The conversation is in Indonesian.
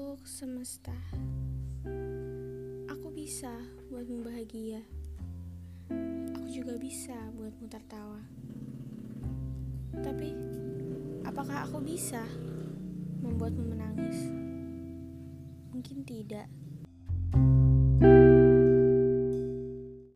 Untuk semesta, aku bisa buatmu bahagia. Aku juga bisa buatmu tertawa. Tapi, apakah aku bisa membuatmu menangis? Mungkin tidak.